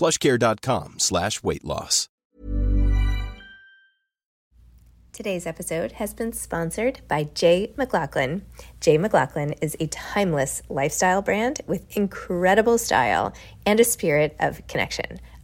plushcare.com slash weight loss. Today's episode has been sponsored by Jay McLaughlin. Jay McLaughlin is a timeless lifestyle brand with incredible style and a spirit of connection.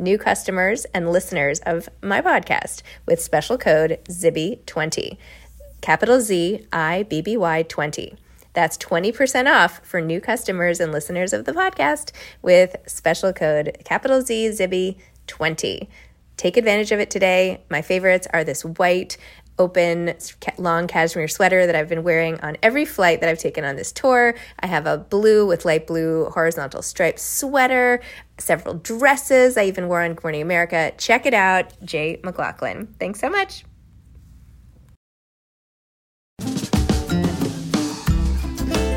new customers and listeners of my podcast with special code ZIBBY20. Capital Z I B B Y 20. That's 20% off for new customers and listeners of the podcast with special code capital Z Zibby 20. Take advantage of it today. My favorites are this white, open, long cashmere sweater that I've been wearing on every flight that I've taken on this tour. I have a blue with light blue horizontal striped sweater, several dresses I even wore on Good Morning America. Check it out, Jay McLaughlin. Thanks so much.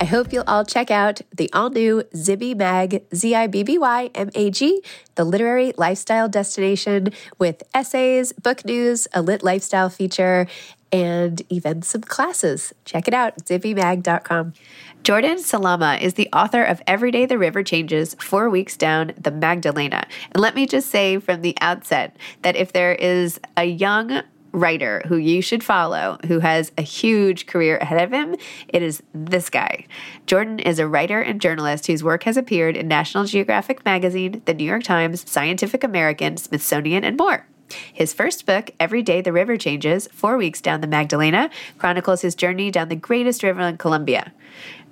I hope you'll all check out the all new Zibby Mag, Z I B B Y M A G, the literary lifestyle destination with essays, book news, a lit lifestyle feature, and even some classes. Check it out, zibbymag.com. Jordan Salama is the author of Every Day the River Changes, Four Weeks Down the Magdalena. And let me just say from the outset that if there is a young writer who you should follow who has a huge career ahead of him, it is this guy. Jordan is a writer and journalist whose work has appeared in National Geographic Magazine, The New York Times, Scientific American, Smithsonian, and more. His first book, Every Day the River Changes, Four Weeks Down the Magdalena, chronicles his journey down the greatest river in Colombia.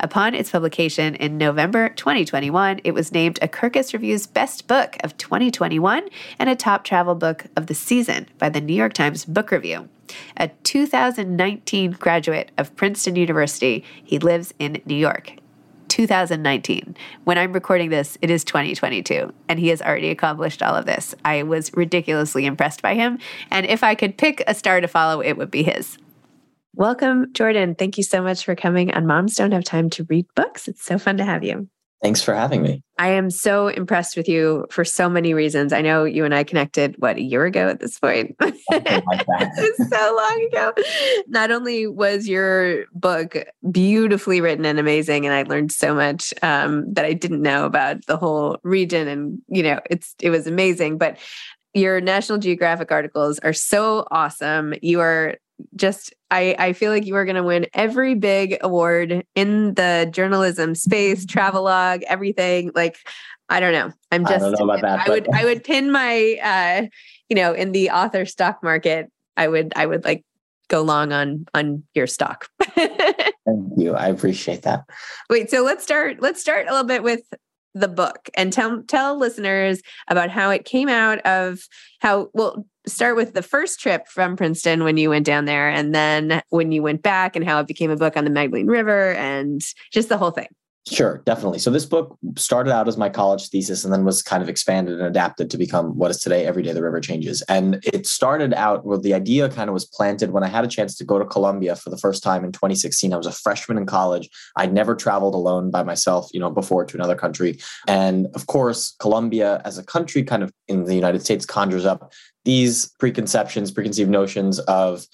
Upon its publication in November 2021, it was named a Kirkus Review's Best Book of 2021 and a top travel book of the season by the New York Times Book Review. A 2019 graduate of Princeton University, he lives in New York. 2019. When I'm recording this, it is 2022, and he has already accomplished all of this. I was ridiculously impressed by him, and if I could pick a star to follow, it would be his. Welcome, Jordan. Thank you so much for coming on Moms Don't Have Time to Read Books. It's so fun to have you. Thanks for having me. I am so impressed with you for so many reasons. I know you and I connected, what, a year ago at this point? Like so long ago. Not only was your book beautifully written and amazing, and I learned so much um, that I didn't know about the whole region, and you know, it's it was amazing. But your National Geographic articles are so awesome. You are just I, I feel like you are going to win every big award in the journalism space, travelogue, everything. Like, I don't know. I'm just. I don't know about that. I would. I would pin my. uh You know, in the author stock market, I would. I would like go long on on your stock. Thank you. I appreciate that. Wait. So let's start. Let's start a little bit with the book and tell tell listeners about how it came out of how well start with the first trip from Princeton when you went down there and then when you went back and how it became a book on the Magdalene River and just the whole thing. Sure, definitely. So this book started out as my college thesis and then was kind of expanded and adapted to become what is today Every Day the River Changes. And it started out where the idea kind of was planted when I had a chance to go to Colombia for the first time in 2016. I was a freshman in college. I'd never traveled alone by myself, you know, before to another country. And of course, Colombia as a country kind of in the United States conjures up these preconceptions, preconceived notions of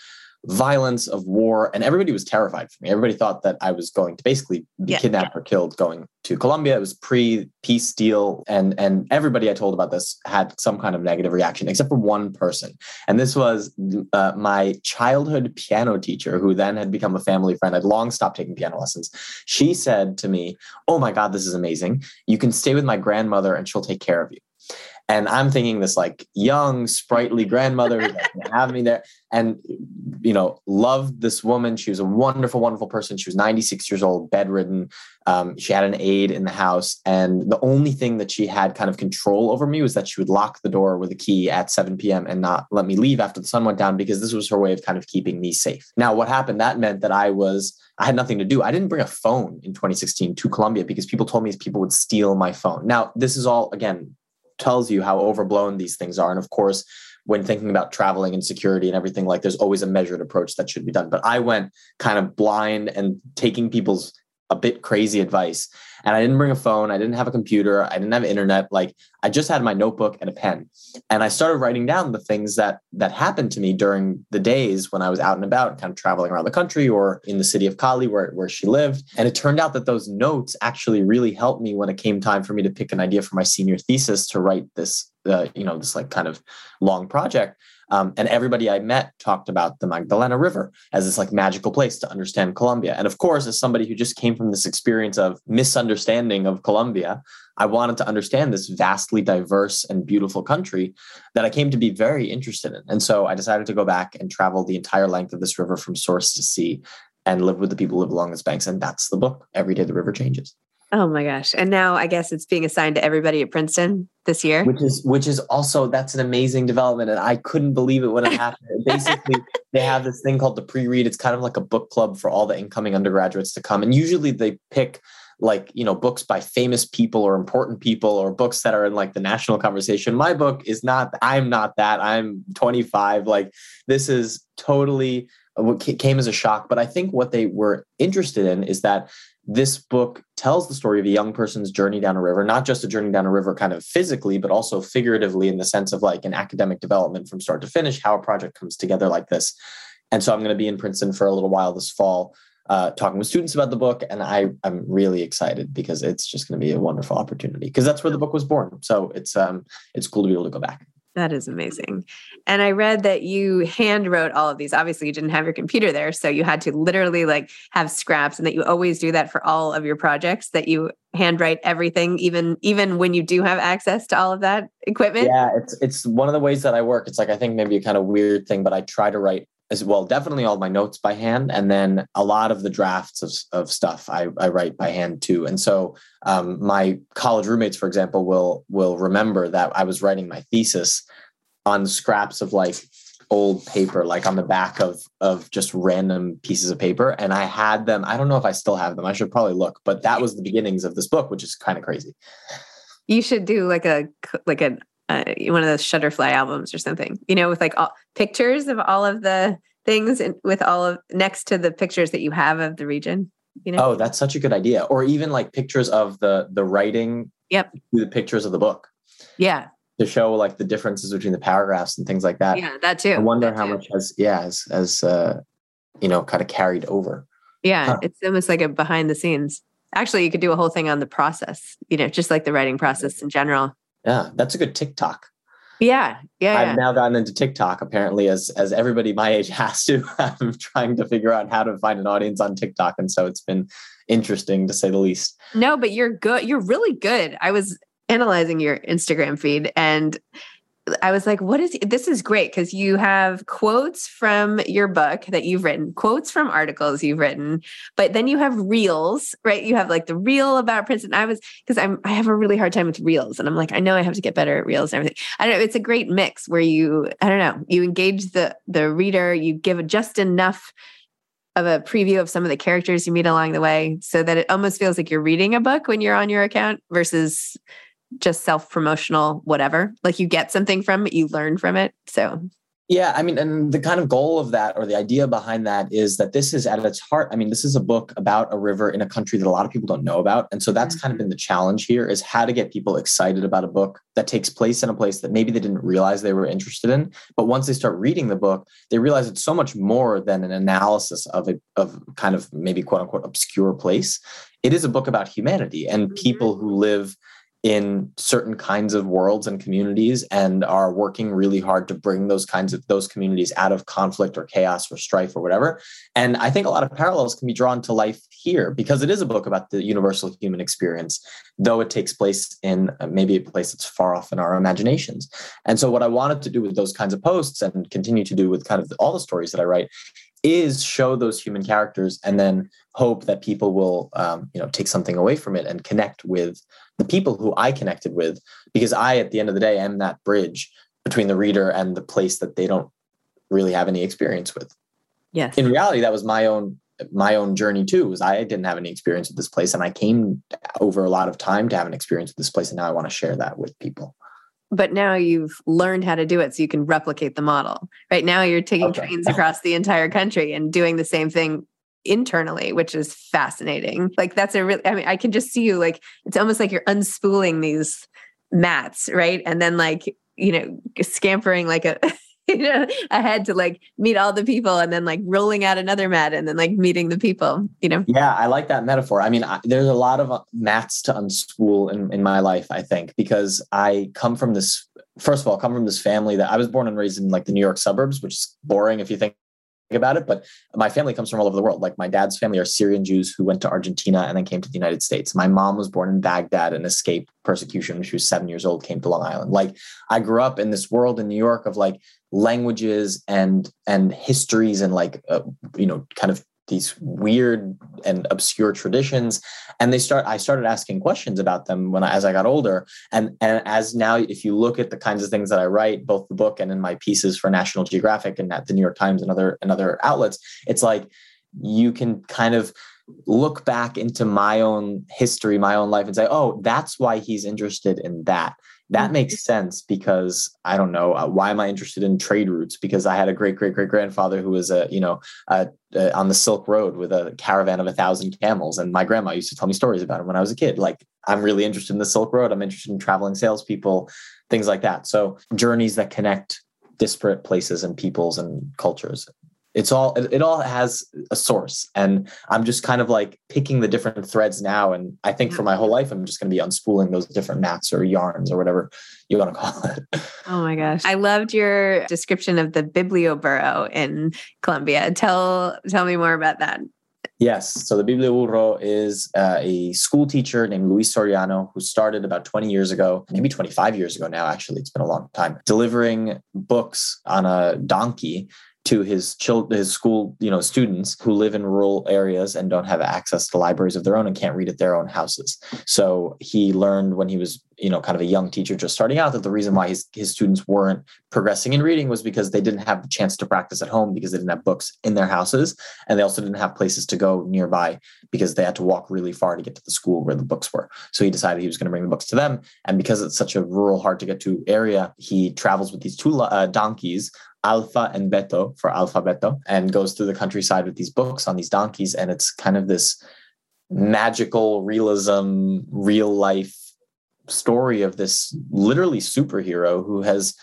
violence, of war, and everybody was terrified for me. Everybody thought that I was going to basically be yeah, kidnapped yeah. or killed going to Colombia. It was pre-peace deal, and and everybody I told about this had some kind of negative reaction, except for one person, and this was uh, my childhood piano teacher, who then had become a family friend. I'd long stopped taking piano lessons. She said to me, "Oh my God, this is amazing! You can stay with my grandmother, and she'll take care of you." And I'm thinking this like young, sprightly grandmother who's like, have me there. And, you know, loved this woman. She was a wonderful, wonderful person. She was 96 years old, bedridden. Um, she had an aide in the house. And the only thing that she had kind of control over me was that she would lock the door with a key at 7 p.m. and not let me leave after the sun went down because this was her way of kind of keeping me safe. Now, what happened? That meant that I was I had nothing to do. I didn't bring a phone in 2016 to Colombia because people told me people would steal my phone. Now, this is all again tells you how overblown these things are. And of course, when thinking about traveling and security and everything, like there's always a measured approach that should be done. But I went kind of blind and taking people's a bit crazy advice. And I didn't bring a phone. I didn't have a computer. I didn't have internet. Like I just had my notebook and a pen. And I started writing down the things that that happened to me during the days when I was out and about, kind of traveling around the country or in the city of Cali where, where she lived. And it turned out that those notes actually really helped me when it came time for me to pick an idea for my senior thesis to write this, uh, you know, this like kind of long project. Um, and everybody I met talked about the Magdalena River as this like magical place to understand Colombia. And of course, as somebody who just came from this experience of misunderstanding of Colombia, I wanted to understand this vastly diverse and beautiful country that I came to be very interested in. And so I decided to go back and travel the entire length of this river from source to sea and live with the people who live along its banks. And that's the book. Every day the river changes. Oh my gosh. And now I guess it's being assigned to everybody at Princeton this year. Which is which is also that's an amazing development. And I couldn't believe it when it happened. Basically, they have this thing called the pre-read. It's kind of like a book club for all the incoming undergraduates to come. And usually they pick like you know books by famous people or important people or books that are in like the national conversation my book is not i'm not that i'm 25 like this is totally what came as a shock but i think what they were interested in is that this book tells the story of a young person's journey down a river, not just a journey down a river kind of physically, but also figuratively in the sense of like an academic development from start to finish, how a project comes together like this. And so I'm going to be in Princeton for a little while this fall, uh, talking with students about the book. And I, I'm really excited because it's just going to be a wonderful opportunity because that's where the book was born. So it's, um, it's cool to be able to go back. That is amazing. And I read that you hand wrote all of these. Obviously, you didn't have your computer there, so you had to literally like have scraps and that you always do that for all of your projects that you handwrite everything even even when you do have access to all of that equipment. Yeah, it's it's one of the ways that I work. It's like I think maybe a kind of weird thing, but I try to write as well definitely all my notes by hand and then a lot of the drafts of, of stuff I, I write by hand too. And so um, my college roommates for example will will remember that i was writing my thesis on scraps of like old paper like on the back of of just random pieces of paper and i had them i don't know if i still have them i should probably look but that was the beginnings of this book which is kind of crazy. You should do like a like an uh, one of those Shutterfly albums or something, you know, with like all pictures of all of the things in, with all of next to the pictures that you have of the region? You know? Oh, that's such a good idea. Or even like pictures of the the writing. Yep. The pictures of the book Yeah. to show like the differences between the paragraphs and things like that. Yeah. That too. I wonder That how too. much has yeah has as uh, you know kind of carried over. Yeah. Huh. It's almost like a behind the scenes. Actually, you could do a whole thing on the process, you know, just like the writing process in general. Yeah, that's a good TikTok. Yeah. Yeah. I've yeah. now gotten into TikTok apparently as as everybody my age has to. I'm trying to figure out how to find an audience on TikTok, and so it's been interesting to say the least. No, but you're good. You're really good. I was analyzing your Instagram feed and I was like, what is this is great because you have quotes from your book that you've written, quotes from articles you've written, but then you have reels, right? You have like the reel about Princeton. I was because I'm I have a really hard time with reels and I'm like, I know I have to get better at reels and everything. I don't know, it's a great mix where you, I don't know, you engage the the reader, you give just enough of a preview of some of the characters you meet along the way so that it almost feels like you're reading a book when you're on your account versus just self-promotional whatever like you get something from it you learn from it so Yeah, I mean, and the kind of goal of that or the idea behind that is that this is at its heart. I mean, this is a book about a river in a country that a lot of people don't know about. And so that's kind of mm-hmm. been the challenge here is how to get people excited about a book that takes place in a place that maybe they didn't realize they were interested in. But once they start reading the book, they realize it's so much more than an analysis of a of kind of maybe quote unquote obscure place. It is a book about humanity and mm-hmm. people who live in certain kinds of worlds and communities and are working really hard to bring those kinds of those communities out of conflict or chaos or strife or whatever. And i think a lot of parallels can be drawn to life here because it is a book about the universal human experience though it takes place in uh, maybe a place that's far off in our imaginations. And so what i wanted to do with those kinds of posts and continue to do with kind of all the stories that i write is show those human characters and then hope that people will um, you know take something away from it and connect with the people who I connected with, because I, at the end of the day, am that bridge between the reader and the place that they don't really have any experience with. yes In reality, that was my own my own journey too. Was I didn't have any experience with this place, and I came over a lot of time to have an experience with this place, and now I want to share that with people. but now you've learned how to do it so you can replicate the model right now you're taking Okay. trains across the entire country and doing the same thing internally which is fascinating. Like that's a really i mean i can just see you like it's almost like you're unspooling these mats right? And then like you know scampering like a you know ahead to like meet all the people and then like rolling out another mat and then like meeting the people you know? Yeah, I like that metaphor. I mean, I, there's a lot of uh, mats to unspool in, in my life, I think, because I come from this, first of all, come from this family that I was born and raised in like the New York suburbs, which is boring if you think about it. But my family comes from all over the world. Like my dad's family are Syrian Jews who went to Argentina and then came to the United States. My mom was born in Baghdad and escaped persecution when she was seven years old, came to Long Island. Like I grew up in this world in New York of like languages and and histories and like uh, you know kind of these weird and obscure traditions and they start i started asking questions about them when I, as i got older. And and as now if you look at the kinds of things that i write both the book and in my pieces for national geographic and at the new york times and other and other outlets it's like you can kind of look back into my own history my own life and say oh that's why he's interested in that that makes sense because I don't know uh, why am I interested in trade routes? Because I had a great great great grandfather who was a you know uh, uh, on the Silk Road with a caravan of a thousand camels. And my grandma used to tell me stories about him when I was a kid. Like I'm really interested in the Silk Road. I'm interested in traveling salespeople things like that. So journeys that connect disparate places and peoples and cultures it's all it, it all has a source and i'm just kind of like picking the different threads now and i think for my whole life i'm just going to be unspooling those different mats or yarns or whatever you want to call it Oh my gosh. I loved your description of the Biblioburro in Colombia. Tell tell me more about that. yes so the biblioburro is uh, a school teacher named luis soriano who started about 20 years ago maybe 25 years ago now actually it's been a long time delivering books on a donkey to his children, his school, you know, students who live in rural areas and don't have access to libraries of their own and can't read at their own houses. So he learned when he was, you know, kind of a young teacher just starting out that the reason why his, his students weren't progressing in reading was because they didn't have the chance to practice at home because they didn't have books in their houses. And they also didn't have places to go nearby because they had to walk really far to get to the school where the books were. So he decided he was going to bring the books to them. And because it's such a rural, hard to get to area, he travels with these two uh, donkeys Alfa and Beto for Alfabeto and goes through the countryside with these books on these donkeys. And it's kind of this magical realism, real life story of this literally superhero who has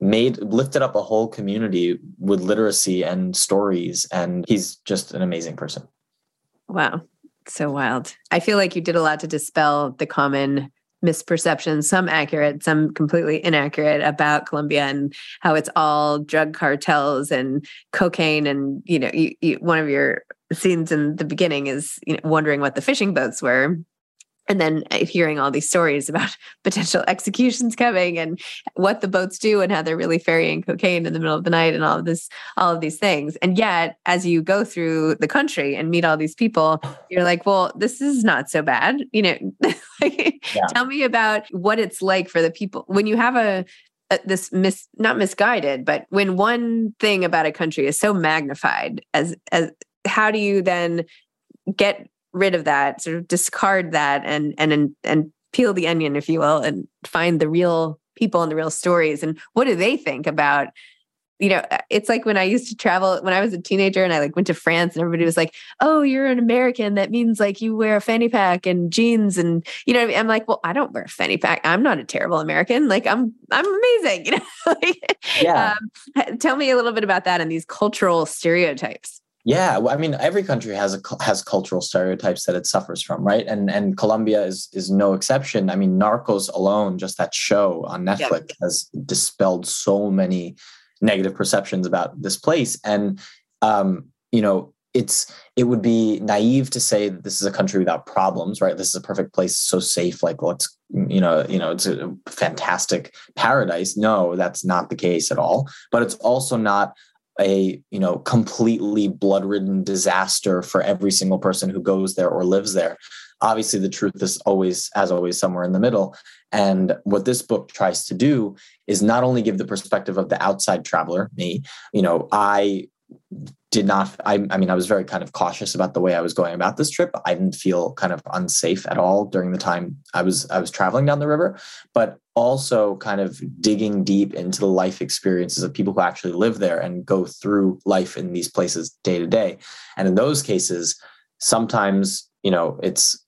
made lifted up a whole community with literacy and stories and he's just an amazing person wow so wild i feel like you did a lot to dispel the common misperceptions some accurate some completely inaccurate about colombia and how it's all drug cartels and cocaine and you know you, you, one of your scenes in the beginning is you know, wondering what the fishing boats were and then uh, hearing all these stories about potential executions coming and what the boats do and how they're really ferrying cocaine in the middle of the night and all of this all of these things. And yet as you go through the country and meet all these people you're like well this is not so bad you know? Yeah. tell me about what it's like for the people. When you have a, a this mis not misguided but when one thing about a country is so magnified as as how do you then get rid of that, sort of discard that and and and peel the onion, if you will, and find the real people and the real stories. And what do they think about you know it's like when i used to travel when i was a teenager and i like went to france and everybody was like oh you're an american. That means like you wear a fanny pack and jeans and you know I mean? i'm like well i don't wear a fanny pack. I'm not a terrible american. Like i'm i'm amazing you know? Like, yeah. Um, tell me a little bit about that and these cultural stereotypes yeah, well, I mean, every country has a has cultural stereotypes that it suffers from, right? And and Colombia is is no exception. I mean, Narcos alone, just that show on Netflix, yeah. has dispelled so many negative perceptions about this place. And um, you know, it's it would be naive to say that this is a country without problems, right? This is a perfect place, so safe. Like, let's you know, you know, it's a fantastic paradise. No, that's not the case at all. But it's also not a you know completely blood-ridden disaster for every single person who goes there or lives there. Obviously the truth is always as always somewhere in the middle. And what this book tries to do is not only give the perspective of the outside traveler me you know i did not I, I mean i was very kind of cautious about the way i was going about this trip. I didn't feel kind of unsafe at all during the time i was i was traveling down the river. But also kind of digging deep into the life experiences of people who actually live there and go through life in these places day to day and in those cases sometimes you know it's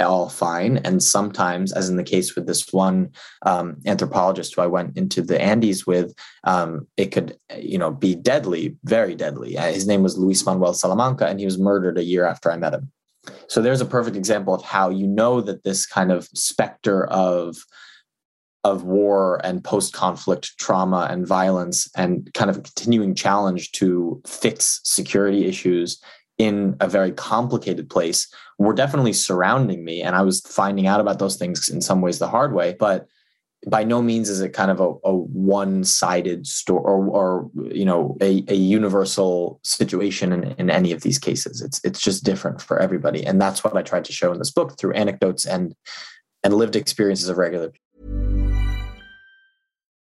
all fine. And sometimes, as in the case with this one um, anthropologist who I went into the Andes with, um, it could, you know, be deadly, very deadly. Uh, his name was Luis Manuel Salamanca, and he was murdered a year after I met him. So there's a perfect example of how you know that this kind of specter of of war and post-conflict trauma and violence and kind of a continuing challenge to fix security issues in a very complicated place were definitely surrounding me. And I was finding out about those things in some ways the hard way. But by no means is it kind of a, a one-sided story or, or, you know a, a universal situation in, in any of these cases it's it's just different for everybody and that's what i tried to show in this book through anecdotes and and lived experiences of regular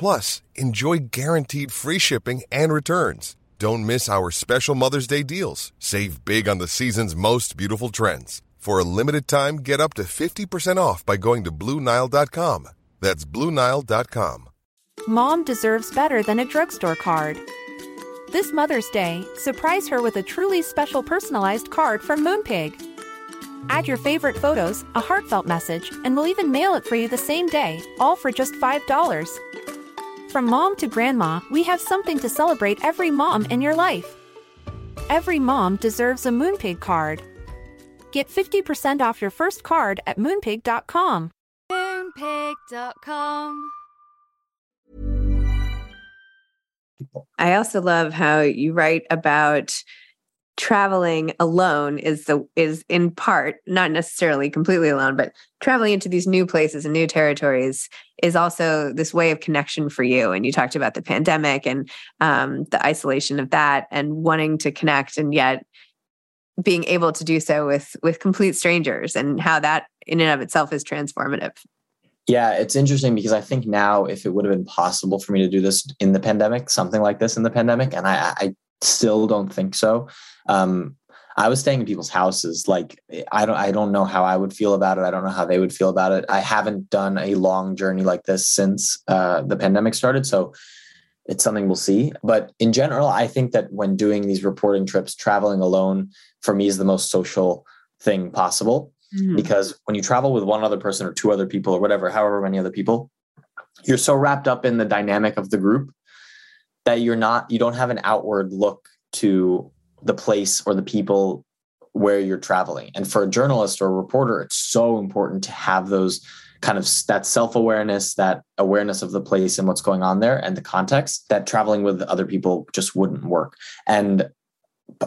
Plus, enjoy guaranteed free shipping and returns. Don't miss our special Mother's Day deals. Save big on the season's most beautiful trends. For a limited time, get up to 50% off by going to Bluenile.com. That's Bluenile.com. Mom deserves better than a drugstore card. This Mother's Day, surprise her with a truly special personalized card from Moonpig. Add your favorite photos, a heartfelt message, and we'll even mail it for you the same day, all for just $5. From mom to grandma, we have something to celebrate every mom in your life. Every mom deserves a Moonpig card. Get 50% off your first card at moonpig.com. Moonpig.com. I also love how you write about traveling alone is the is in part not necessarily completely alone but traveling into these new places and new territories is also this way of connection for you and you talked about the pandemic and um, the isolation of that and wanting to connect and yet being able to do so with with complete strangers and how that in and of itself is transformative yeah, it's interesting because I think now if it would have been possible for me to do this in the pandemic, something like this in the pandemic, and I, I still don't think so. Um, I was staying in people's houses. Like I don't I don't know how I would feel about it. I don't know how they would feel about it. I haven't done a long journey like this since uh, the pandemic started. So it's something we'll see. But in general, I think that when doing these reporting trips, traveling alone for me is the most social thing possible. Mm-hmm. Because when you travel with one other person or two other people or whatever, however many other people, you're so wrapped up in the dynamic of the group that you're not, you don't have an outward look to the place or the people where you're traveling. And for a journalist or a reporter, it's so important to have those kind of that self-awareness, that awareness of the place and what's going on there and the context that traveling with other people just wouldn't work. And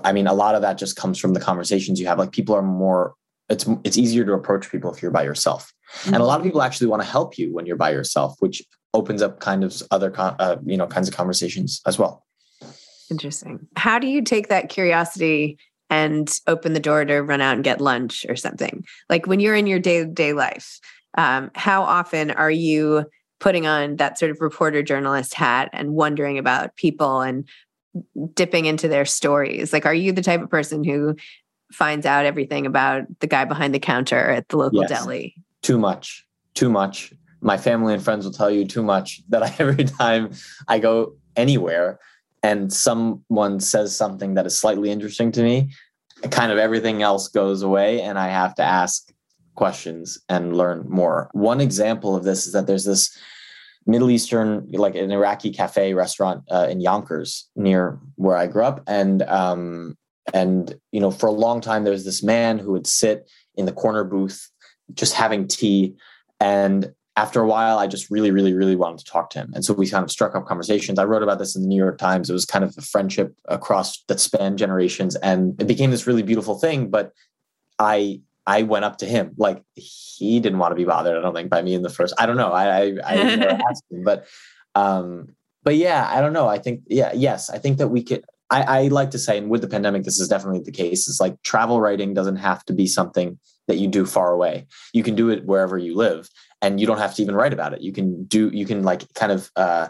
I mean, a lot of that just comes from the conversations you have. Like people are more it's it's easier to approach people if you're by yourself mm-hmm. and a lot of people actually want to help you when you're by yourself which opens up kind of other uh, you know kinds of conversations as well interesting how do you take that curiosity and open the door to run out and get lunch or something like when you're in your day-to-day life um, how often are you putting on that sort of reporter journalist hat and wondering about people and dipping into their stories like are you the type of person who finds out everything about the guy behind the counter at the local yes. deli. Too much, too much. My family and friends will tell you too much that I, every time I go anywhere and someone says something that is slightly interesting to me, kind of everything else goes away and I have to ask questions and learn more. One example of this is that there's this Middle Eastern, like an Iraqi cafe restaurant uh, in Yonkers near where I grew up. And um, and, you know, for a long time, there was this man who would sit in the corner booth just having tea. And after a while, I just really, really, really wanted to talk to him. And so we kind of struck up conversations. I wrote about this in the New York Times. It was kind of a friendship across that spanned generations. And it became this really beautiful thing. But I I went up to him. Like he didn't want to be bothered, I don't think, by me in the first. I don't know. I I, I never asked him. But um, but yeah, I don't know. I think, yeah, yes, I think that we could I, I like to say, and with the pandemic, this is definitely the case. It's like travel writing doesn't have to be something that you do far away. You can do it wherever you live, and you don't have to even write about it. You can do, you can like kind of uh,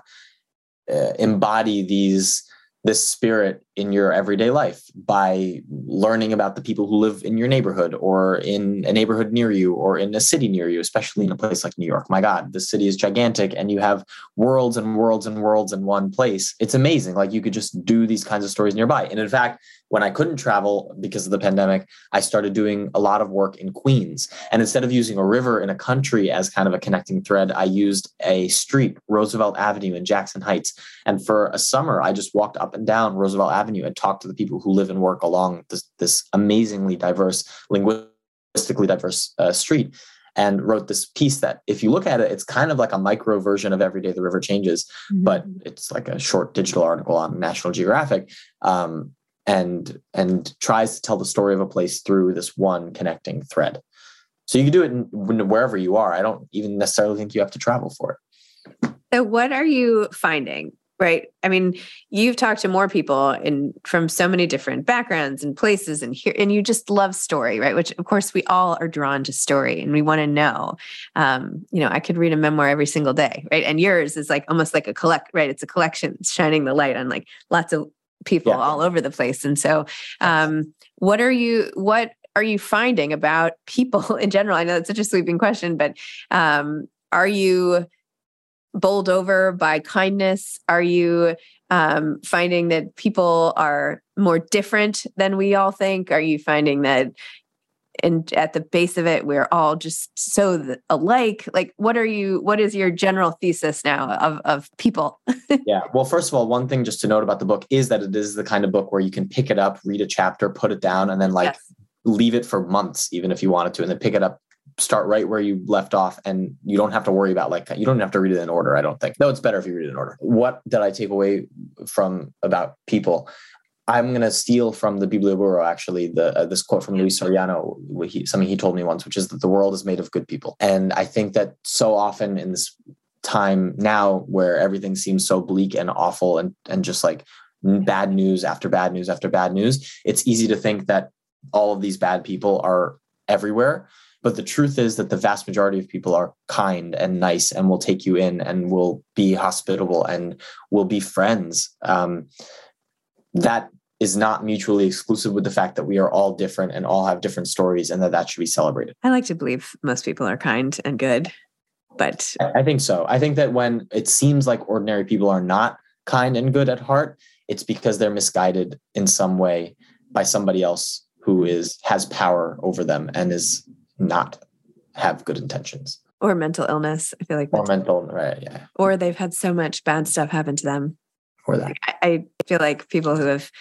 uh, embody these this spirit in your everyday life by learning about the people who live in your neighborhood or in a neighborhood near you or in a city near you, especially in a place like New York. My God, the city is gigantic and you have worlds and worlds and worlds in one place. It's amazing. Like you could just do these kinds of stories nearby. And in fact, when I couldn't travel because of the pandemic, I started doing a lot of work in Queens. And instead of using a river in a country as kind of a connecting thread, I used a street, Roosevelt Avenue in Jackson Heights. And for a summer, I just walked up and down Roosevelt Avenue and talk to the people who live and work along this, this amazingly diverse, linguistically diverse uh, street and wrote this piece that if you look at it it's kind of like a micro version of every day the river changes mm-hmm. but it's like a short digital article on national geographic um, and and tries to tell the story of a place through this one connecting thread. So you can do it in, wherever you are. I don't even necessarily think you have to travel for it. So what are you finding? Right. I mean, you've talked to more people in from so many different backgrounds and places and here, and you just love story, right? Which of course we all are drawn to story and we want to know. Um, you know, I could read a memoir every single day, right? And yours is like almost like a collect, right? It's a collection shining the light on like lots of people yeah. all over the place. And so, um, what are you, what are you finding about people in general? I know it's such a sweeping question, but um, are you bowled over by kindness? Are you um, finding that people are more different than we all think? Are you finding that and at the base of it we're all just so alike like what are you what is your general thesis now of of people yeah well first of all one thing just to note about the book is that it is the kind of book where you can pick it up read a chapter put it down and then like yes. leave it for months even if you wanted to and then pick it up start right where you left off and you don't have to worry about like you don't have to read it in order i don't think. No it's better if you read it in order. What did i take away from about people? I'm going to steal from the biblioburro actually the uh, this quote from luis soriano he, something he told me once which is that the world is made of good people. And i think that so often in this time now where everything seems so bleak and awful and and just like bad news after bad news after bad news it's easy to think that all of these bad people are everywhere but the truth is that the vast majority of people are kind and nice and will take you in and will be hospitable and will be friends. Um, that is not mutually exclusive with the fact that we are all different and all have different stories and that that should be celebrated. I like to believe most people are kind and good, but I think so. I think that when it seems like ordinary people are not kind and good at heart, it's because they're misguided in some way by somebody else who is has power over them and is not have good intentions or mental illness. I feel like or mental, right? Yeah. Or they've had so much bad stuff happen to them. Or that I, I feel like people who have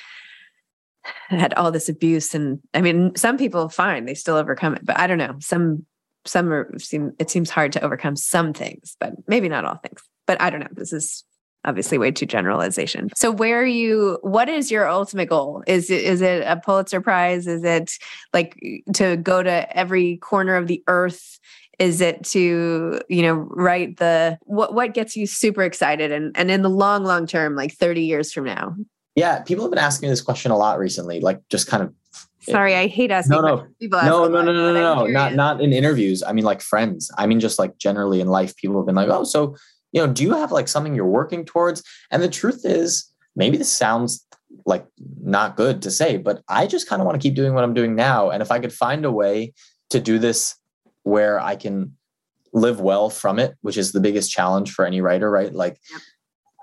had all this abuse and I mean, some people fine, they still overcome it, but I don't know. Some some are seem it seems hard to overcome some things, but maybe not all things. But I don't know. This is obviously way too generalization. So where are you what is your ultimate goal? Is it is it a Pulitzer prize? Is it like to go to every corner of the earth? Is it to, you know, write the what what gets you super excited and and in the long long term like 30 years from now? Yeah, people have been asking me this question a lot recently, like just kind of Sorry, I hate asking. No, no, people no, no, no, no, no, no, not not in interviews. I mean, like friends. I mean, just like generally in life, people have been like, "Oh, so you know, do you have like something you're working towards? And the truth is, maybe this sounds like not good to say, but I just kind of want to keep doing what I'm doing now. And if I could find a way to do this where I can live well from it, which is the biggest challenge for any writer, right? Like,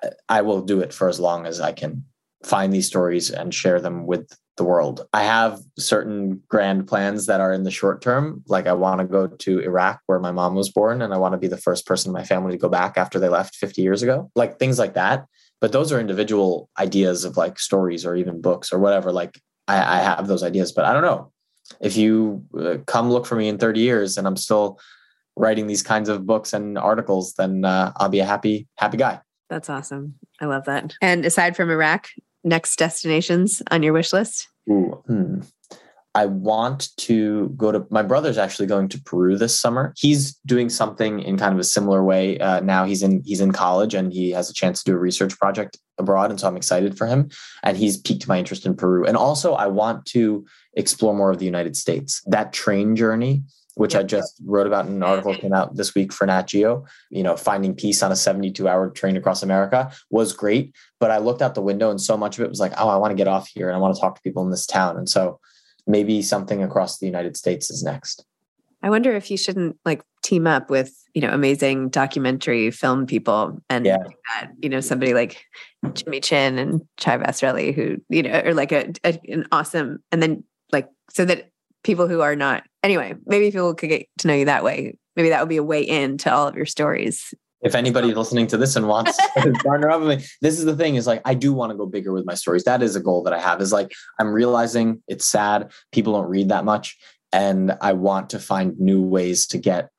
yep. I will do it for as long as I can find these stories and share them with the world. I have certain grand plans that are in the short term. Like I want to go to Iraq where my mom was born and I want to be the first person in my family to go back after they left 50 years ago. Like things like that. But those are individual ideas of like stories or even books or whatever. Like I, I have those ideas, but I don't know. If you uh, come look for me in 30 years and I'm still writing these kinds of books and articles, then uh, I'll be a happy, happy guy. That's awesome. I love that. And aside from Iraq, next destinations on your wish list? Ooh, hmm. I want to go to. My brother's actually going to Peru this summer. He's doing something in kind of a similar way. Uh, now he's in he's in college and he has a chance to do a research project abroad, and so I'm excited for him. And he's piqued my interest in Peru. And also, I want to explore more of the United States. That train journey which I just wrote about in an article came out this week for Nat Geo. You know, finding peace on a 72 hour train across America was great. But I looked out the window and so much of it was like, oh, I want to get off here and I want to talk to people in this town. And so maybe something across the United States is next. I wonder if you shouldn't like team up with, you know, amazing documentary film people and yeah. you know, somebody like Jimmy Chin and Chai Vasarhelyi who, you know, or like a, a an awesome and then like so that people who are not anyway maybe people could get to know you that way. Maybe that would be a way in to all of your stories. If anybody's listening to this and wants to partner up with me this is the thing is like i do want to go bigger with my stories. That is a goal that i have is like i'm realizing it's sad people don't read that much and i want to find new ways to get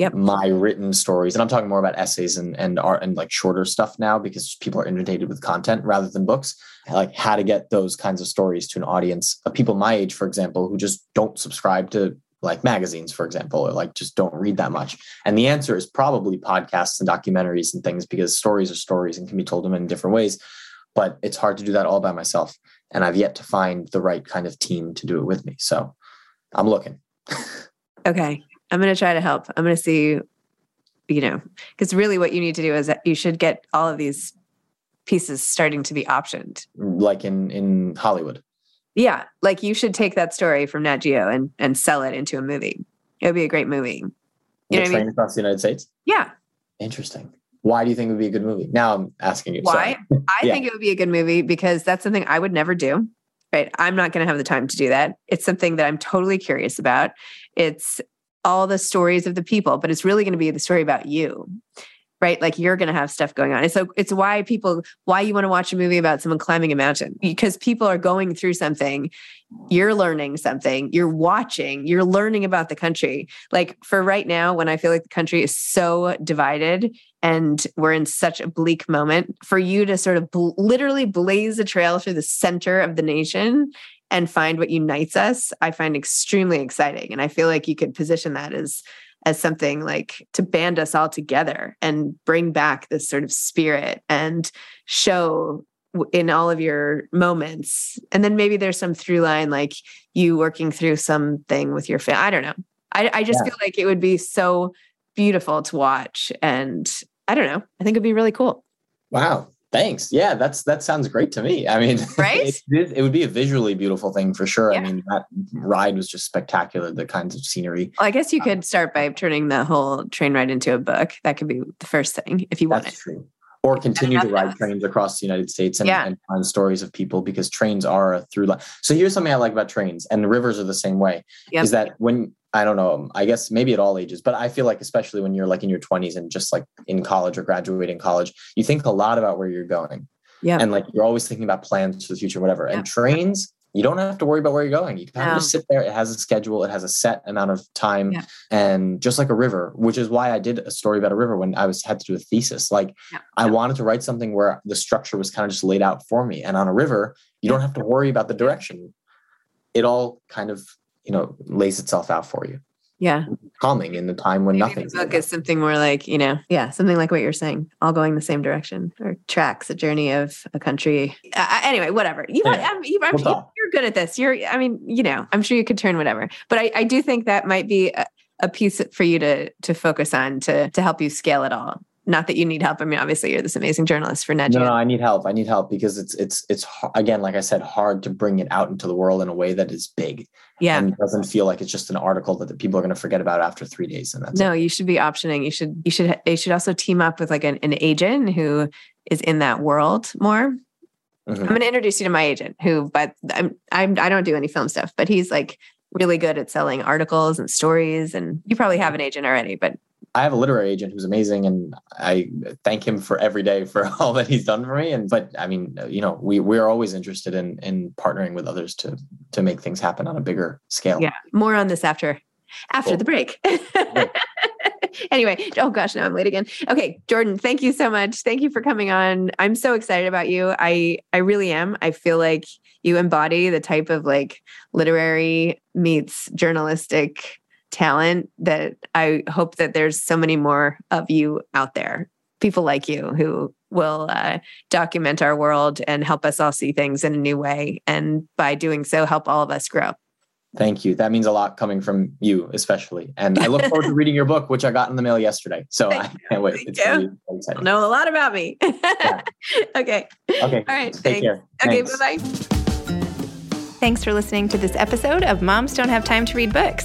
yep. my written stories. And i'm talking more about essays and, and art and like shorter stuff now because people are inundated with content rather than books. Like how to get those kinds of stories to an audience. Of people my age for example who just don't subscribe to like magazines for example or like just don't read that much and the answer is probably podcasts and documentaries and things because stories are stories and can be told them in many different ways but it's hard to do that all by myself and i've yet to find the right kind of team to do it with me so i'm looking okay I'm going to try to help. I'm going to see, you know, because really what you need to do is that you should get all of these pieces starting to be optioned. Like in in Hollywood. Yeah, like you should take that story from Nat Geo and and sell it into a movie. It would be a great movie. You know train I mean? across the United States. Yeah. Interesting. Why do you think it would be a good movie? Now I'm asking you. Why? I yeah. think it would be a good movie because that's something I would never do. Right. I'm not going to have the time to do that. It's something that I'm totally curious about. It's all the stories of the people, but it's really going to be the story about you. Right? Like you're going to have stuff going on. And so it's why people, why you want to watch a movie about someone climbing a mountain because people are going through something. You're learning something, you're watching, you're learning about the country. Like for right now, when I feel like the country is so divided and we're in such a bleak moment, for you to sort of bl- literally blaze a trail through the center of the nation and find what unites us, I find extremely exciting. And I feel like you could position that as as something like to band us all together and bring back this sort of spirit and show in all of your moments. And then maybe there's some through line like you working through something with your family i don't know. I, I just yeah. feel like it would be so beautiful to watch and i don't know i think it'd be really cool. Wow Thanks. Yeah, that's that sounds great to me. I mean, right? it, it, would be a visually beautiful thing for sure. Yeah. I mean, that ride was just spectacular. The kinds of scenery. Well, I guess you uh, could start by turning the whole train ride into a book. That could be the first thing if you want it. True. Or continue to ride trains across the United States and, yeah. and find stories of people because trains are a through line. So here's something I like about trains, and the rivers are the same way. Yep. Is that when I don't know, I guess maybe at all ages, but I feel like especially when you're like in your 20s and just like in college or graduating college, you think a lot about where you're going. Yeah. And like you're always thinking about plans for the future, whatever. Yeah. And trains, you don't have to worry about where you're going. You can kind of just sit there. It has a schedule, it has a set amount of time. Yeah. And just like a river, which is why I did a story about a river when I was had to do a thesis. Like yeah. I wanted to write something where the structure was kind of just laid out for me. And on a river, you don't have to worry about the direction. It all kind of, you know, lays itself out for you. Yeah. Calming in the time when nothing the book is something more like you know yeah something like what you're saying all going the same direction or tracks a journey of a country. Uh, anyway whatever. You know I'm, you, I'm, we'll you're good at this. You're i mean you know i'm sure you could turn whatever. But i, I do think that might be a, a piece for you to to focus on to to help you scale it all not that you need help. I mean, obviously, you're this amazing journalist for Ned. No, no, I need help. I need help because it's it's it's again, like I said, hard to bring it out into the world in a way that is big. Yeah, and it doesn't feel like it's just an article that the people are going to forget about after three days. And that's no, it. you should be optioning. You should you should you should also team up with like an, an agent who is in that world more. Mm-hmm. I'm going to introduce you to my agent, who, but I'm, I'm I don't do any film stuff, but he's like really good at selling articles and stories. And you probably have an agent already, but I have a literary agent who's amazing, and I thank him for every day for all that he's done for me. And but I mean, you know, we we're always interested in in partnering with others to to make things happen on a bigger scale. Yeah, more on this after after cool. the break. anyway, oh gosh, now I'm late again. Okay, Jordan, thank you so much. Thank you for coming on. I'm so excited about you. I I really am. I feel like you embody the type of like literary meets journalistic talent that I hope that there's so many more of you out there, people like you who will uh, document our world and help us all see things in a new way. And by doing so, help all of us grow. Thank you. That means a lot coming from you, especially. And I look forward to reading your book, which I got in the mail yesterday. So Thank I can't wait. Thank it's you. really exciting. Know a lot about me. yeah. Okay. Okay. All right. Take thanks. care. Okay. Bye bye. Thanks for listening to this episode of Moms Don't Have Time to Read Books.